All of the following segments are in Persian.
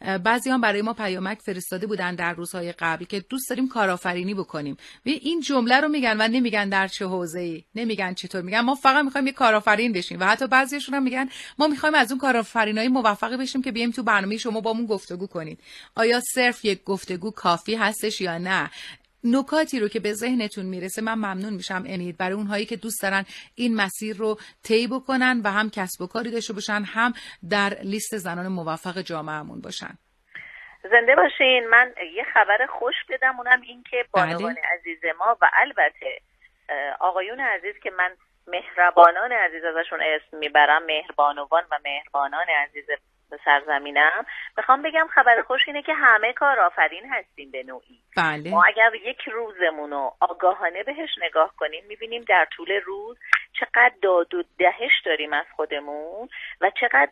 بعضی هم برای ما پیامک فرستاده بودن در روزهای قبل که دوست داریم کارآفرینی بکنیم. این جمله رو میگن و نمیگن در چه ای نمیگن چطور میگن. ما فقط می‌خوایم یه کارآفرین بشیم و حتی بعضیشون هم میگن ما می‌خوایم از اون کارآفرینای موفقی بشیم که بیایم تو برنامه شما با بامون گفتگو کنید. آیا صرف یک گفتگو کافی هستش یا نه؟ نکاتی رو که به ذهنتون می‌رسه من ممنون میشم. انید برای اونهایی که دوست دارن این مسیر رو طی بکنن و هم کسب و کاری داشته باشن هم در لیست زنان موفق جامعهمون باشن. زنده باشین. من یه خبر خوش بدم. اونم این که بانوان بله. عزیز ما و البته آقایون عزیز که من مهربانان عزیز ازشون اسم می‌برم مهربانوان و مهربانان عزیز سرزمینم. می‌خوام بگم خبر خوش اینه که همه کار آفرین هستیم به نوعی. بله. ما اگر یک روزمون رو آگاهانه بهش نگاه کنیم می‌بینیم در طول روز چقدر داد و دهش داریم از خودمون و چقدر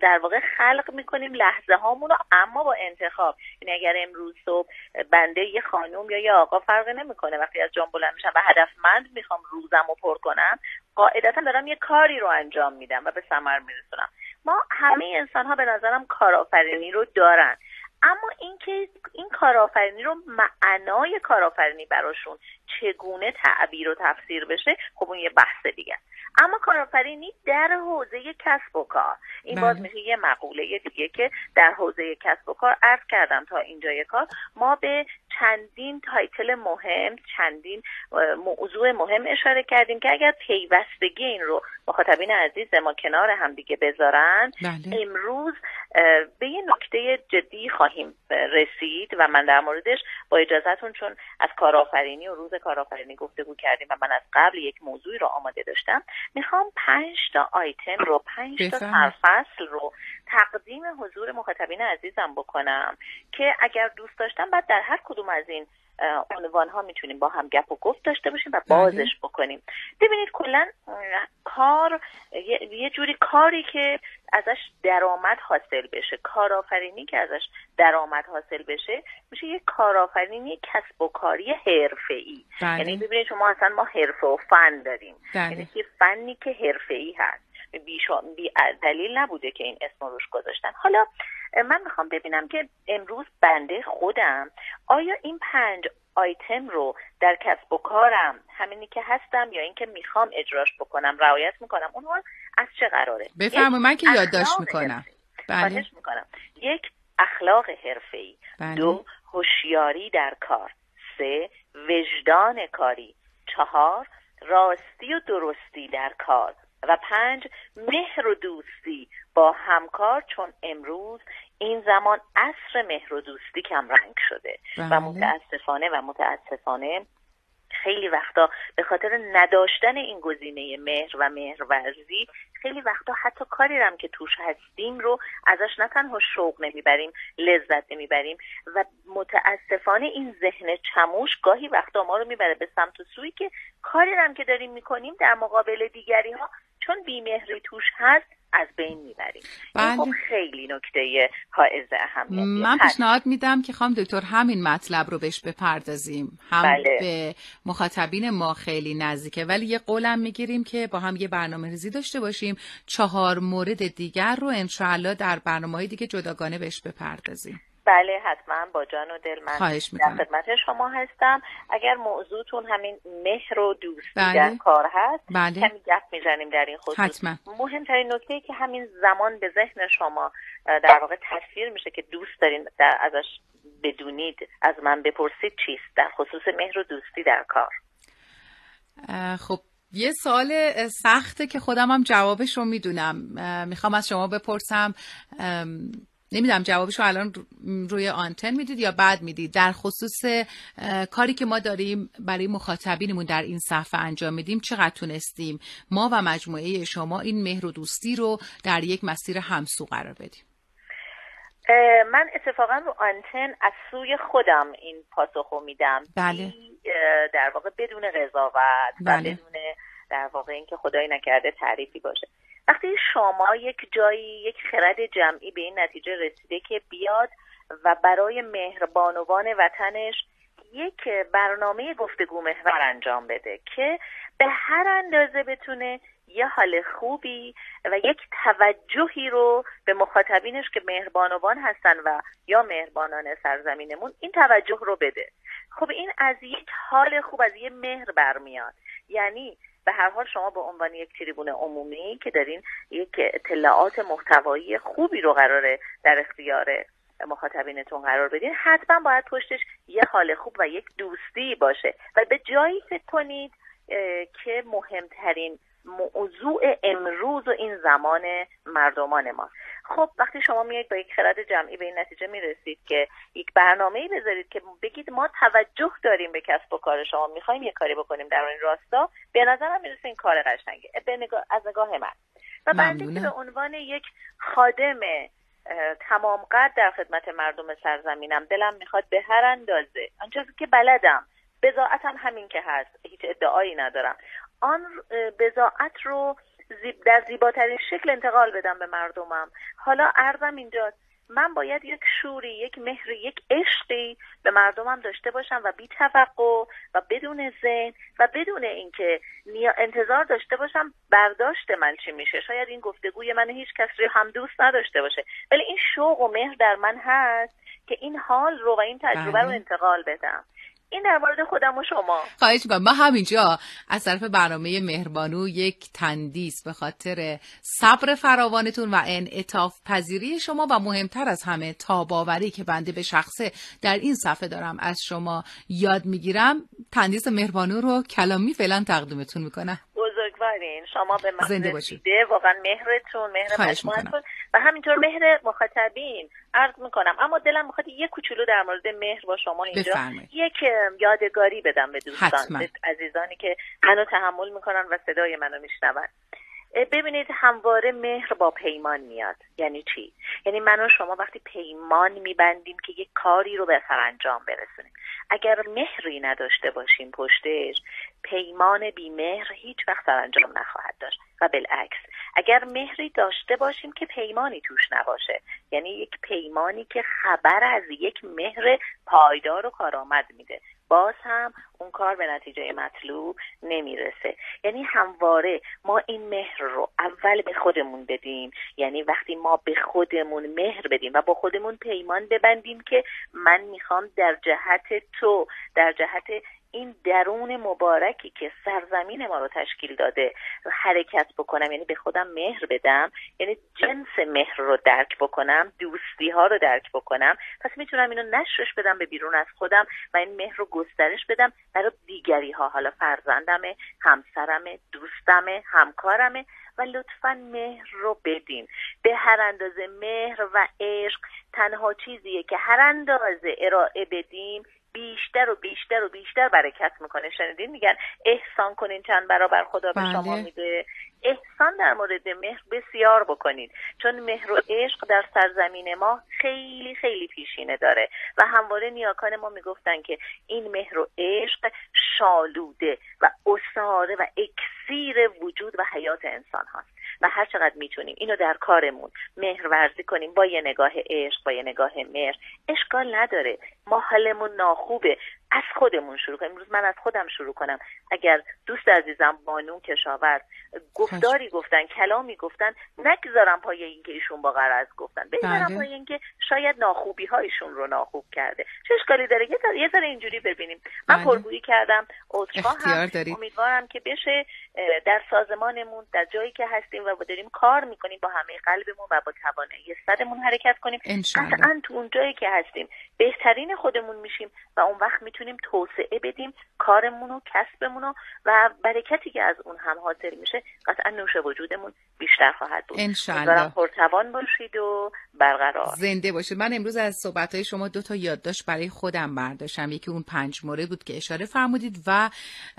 در واقع خلق می‌کنیم لحظه هامون رو اما با انتخاب. این یعنی اگر امروز صبح بنده یه خانوم یا یه آقا فرق نمی‌کنه وقتی از جان بلند میشم و هدفمند می‌خوام روزم رو پر کنم قاعدتا دارم یه کاری رو انجام میدم و به ثمر میرسونم. ما همه انسان ها به نظرم کارآفرینی رو دارن. اما اینکه این کارآفرینی رو معنای کارآفرینی براشون چگونه تعبیر و تفسیر بشه خب اون یه بحث دیگه. اما کارآفرینی در حوزه کسب و کار. این باز بله. میشه یه مقوله دیگه که در حوزه کسب و کار عرض کردم تا اینجای کار. ما به چندین تایتل مهم چندین موضوع مهم اشاره کردیم که اگر پیوستگی این رو مخاطبین عزیز ما کنار هم دیگه بذارن بله. امروز به یه نکته جدی خواهیم رسید و من در موردش با اجازهتون چون از کارآفرینی و روز کارآفرینی گفتگو کردیم و من از قبل یک موضوعی رو آماده داشتم می‌خوام پنج تا آیتم رو پنج تا سرفصل رو تقدیم حضور مخاطبین عزیزم بکنم که اگر دوست داشتم بعد در هر کدوم از این عنوان ها می‌تونیم با هم گپ و گفت داشته باشیم و بله. بازش بکنیم ببینید کلا کار یه جوری کاری که ازش درآمد حاصل بشه کارآفرینی که ازش درآمد حاصل بشه میشه یه کارآفرینی کسب و کاری حرفه‌ای بله. یعنی ببینید شما اصلا ما حرفه و فن داریم بله. یعنی یه فنی که حرفه‌ای هست بی, دلیل نبوده که این اسم روش گذاشتن. حالا من می‌خوام ببینم که امروز بنده خودم آیا این پنج آیتم رو در کسب و کارم همینی که هستم یا اینکه می‌خوام اجراش بکنم رعایت می‌کنم اون از چه قراره؟ بفرمایید من که یادداشت می‌کنم. بله. می‌کنم. یک اخلاق حرفه‌ای. بله. دو هوشیاری در کار. سه وجدان کاری. چهار راستی و درستی در کار. و پنج مهر و دوستی با همکار چون امروز این زمان عصر مهر و دوستی کم رنگ شده و بله. متاسفانه و متاسفانه خیلی وقتا به خاطر نداشتن این گزینه مهر و مهرورزی خیلی وقتا حتی کاری رم که توش هستیم رو ازش نه تنها شوق نمی‌بریم لذت نمی‌بریم و متاسفانه این ذهن چموش گاهی وقتا ما رو می‌بره به سمت و سوی که کاری رم که داریم می‌کنیم در مقابل دیگری ها چون بیمهری توش هست از بین می‌بریم. بله. این خب خیلی نکته حائز اهمیت من پیشنهاد میدم که خانم دکتر همین مطلب رو بهش بپردازیم. هم بله. به مخاطبین ما خیلی نزدیکه ولی یه قولم می‌گیریم که با هم یه برنامه ریزی داشته باشیم. چهار مورد دیگر رو انشاءالله در برنامه های دیگه جداگانه بهش بپردازیم. بله حتما با جان و دل من خواهش در خدمت شما هستم. اگر موضوعتون همین مهر و دوستی بله. در کار هست بله. کمی گپ می‌زنیم در این خصوص. حتما. مهمترین نکته که همین زمان به ذهن شما در واقع تصویر میشه که دوست دارین در ازش بدونید از من بپرسید چیست؟ در خصوص مهر و دوستی در کار. خب یه سوال سخته که خودم هم جوابش رو می‌دونم می‌خوام از شما بپرسم. نمی‌دونم جوابش رو الان روی آنتن می‌دید یا بعد می‌دید در خصوص کاری که ما داریم برای مخاطبینمون در این صفحه انجام میدیم چقدر تونستیم ما و مجموعه شما این مهر و دوستی رو در یک مسیر همسو قرار بدیم من اتفاقا رو آنتن از سوی خودم این پاسخو میدم بله. در واقع بدون قضاوت بله. و بدون در واقع اینکه خدایی نکرده تعریفی باشه وقتی شما یک جایی یک خرد جمعی به این نتیجه رسیده که بیاد و برای مهربانوان وطنش یک برنامه گفتگو محور انجام بده که به هر اندازه بتونه یه حال خوبی و یک توجهی رو به مخاطبینش که مهربانوان هستن و یا مهربانان سرزمینمون این توجه رو بده. خب این از یک حال خوب از یه مهر برمیاد. یعنی به هر حال شما به عنوان یک تریبون عمومی که دارین یک اطلاعات محتوایی خوبی رو قراره در اختیار مخاطبینتون قرار بدین حتما باید پشتش یه حال خوب و یک دوستی باشه. و به جایی فکر کنید که مهمترین موضوع امروز و این زمان مردمان ما. خب وقتی شما میایید با یک خرد جمعی به این نتیجه می‌رسید که یک برنامه ای بذارید که بگید ما توجه داریم به کسب و کار شما می‌خوایم یه کاری بکنیم در این راستا به نظرم می‌رسه این کار قشنگه. به نگاه، از نگاه من. و بعد به عنوان یک خادم تمام قد در خدمت مردم سرزمینم دلم می‌خواد به هر اندازه آنچه که بلدم بزاعتم همین که هست هیچ ادعایی ندارم. آن بزاعت رو در زیباترین شکل انتقال بدم به مردمم. حالا ارزم اینجاست من باید یک شوری یک مهری یک عشقی به مردمم داشته باشم و بی توقع و بدون ذهن و بدون اینکه انتظار داشته باشم برداشت من چی میشه. شاید این گفتگوی من هیچ کس رو هم دوست نداشته باشه. ولی این شوق و مهر در من هست که این حال رو و این تجربه رو بله. انتقال بدم. این در مورد خودم و شما. خواهش می‌کنم. ما همینجا از طرف برنامه مهربانو یک تندیس به خاطر صبر فراوانتون و انعطاف پذیری شما و مهمتر از همه تاباوری که بنده به شخصه در این صفحه دارم از شما یاد می‌گیرم. تندیس مهربانو رو کلامی فعلا تقدیمتون می‌کنم. بزرگوارین. شما به من رسیده. واقعا مهرتون مهر مجموعتون. و همینطور مهر مخاطبین عرض می‌کنم. اما دلم می‌خواد یه کوچولو در مورد مهر با شما اینجا یک یادگاری بدم به دوستان عزیزانی که منو تحمل می‌کنن و صدای منو میشنون. ببینید همواره مهر با پیمان میاد. یعنی چی؟ یعنی من و شما وقتی پیمان میبندیم که یک کاری رو به سرانجام برسونیم. اگر مهری نداشته باشیم پشتش پیمان بی مهر هیچ وقت سرانجام نخواهد داشت. و بالعکس اگر مهری داشته باشیم که پیمانی توش نباشه. یعنی یک پیمانی که خبر از یک مهر پایدار و کارآمد میده. باز هم اون کار به نتیجه مطلوب نمی‌رسه. یعنی همواره ما این مهر رو اول به خودمون بدیم. یعنی وقتی ما به خودمون مهر بدیم و با خودمون پیمان ببندیم که من می‌خوام در جهت تو در جهت این درون مبارکی که سرزمین ما رو تشکیل داده حرکت بکنم یعنی به خودم مهر بدم یعنی جنس مهر رو درک بکنم دوستی ها رو درک بکنم پس می‌تونم اینو نشرش بدم به بیرون از خودم و این مهر رو گسترش بدم برای دیگری ها حالا فرزندمه همسرمه دوستمه همکارمه و لطفا مهر رو بدین. به هر اندازه مهر و عشق تنها چیزیه که هر اندازه ارائه بدیم بیشتر و بیشتر و بیشتر برکت می‌کنه. شنیدین؟ میگن احسان کنین چند برابر خدا به شما بله. میده. احسان در مورد مهر بسیار بکنید چون مهر و عشق در سرزمین ما خیلی خیلی پیشینه داره. و همواره نیاکان ما می‌گفتن که این مهر و عشق شالوده و اساره و اکسیر وجود و حیات انسان هاست. و هر چقدر می‌تونیم. اینو در کارمون مهر ورزی کنیم. با یه نگاه عشق با یه نگاه مهر. اشکال نداره. ما حالمون ناخوبه. از خودمون شروع کنیم. امروز من از خودم شروع کنم. اگر دوست عزیزم بانون کشاورز گفتاری گفتن کلامی گفتن نگذارم پای اینکه ایشون با غرض گفتن. بذارم بله. پای اینکه شاید ناخوبی هایشون رو ناخوب کرده. چه اشکالی داره؟ یه ذره اینجوری ببینیم. من بله. پرگویی کردم. عذرخواهم. امیدوارم که بشه در سازمانمون در جایی که هستیم و داریم کار می‌کنیم با همه قلبمون و با توانایی صدمون حرکت کنیم. قطعا تو اون جایی که هستیم بهترین خودمون میشیم و اون وقت می‌تونیم توسعه بدیم کارمون و کسبمون و برکتی که از اون هم حاصل میشه. قطعا نوش وجودمون بیشتر خواهد بود. انشالله پرتوان باشید و برقرار. زنده باشید من امروز از صحبت های شما دو تا یادداشت برای خودم برداشتم. یکی اون پنج مورد بود که اشاره فرمودید و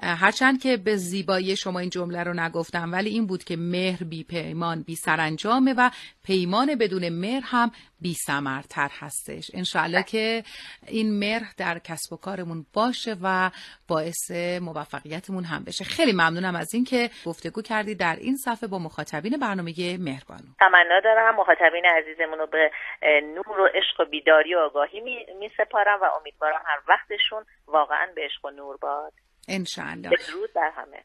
هرچند که به زیبایی شما این جمله رو نگفتم ولی این بود که مهر بی پیمان بی سرانجامه و پیمان بدون مهر هم بی سمرتر هستش. انشاءالله که این مهر در کسب و کارمون باشه و باعث موفقیتمون هم بشه. خیلی ممنونم از اینکه گفتگو کردی در این صفحه با مخاطبین برنامه مهربانو تمنا دارم. مخاطبین عزیزمون رو به نور و عشق و بیداری و آگاهی می سپارم و امیدوارم هر وقتشون واقعا به عشق و نور باد. انشاءالله. بدرود بر همه.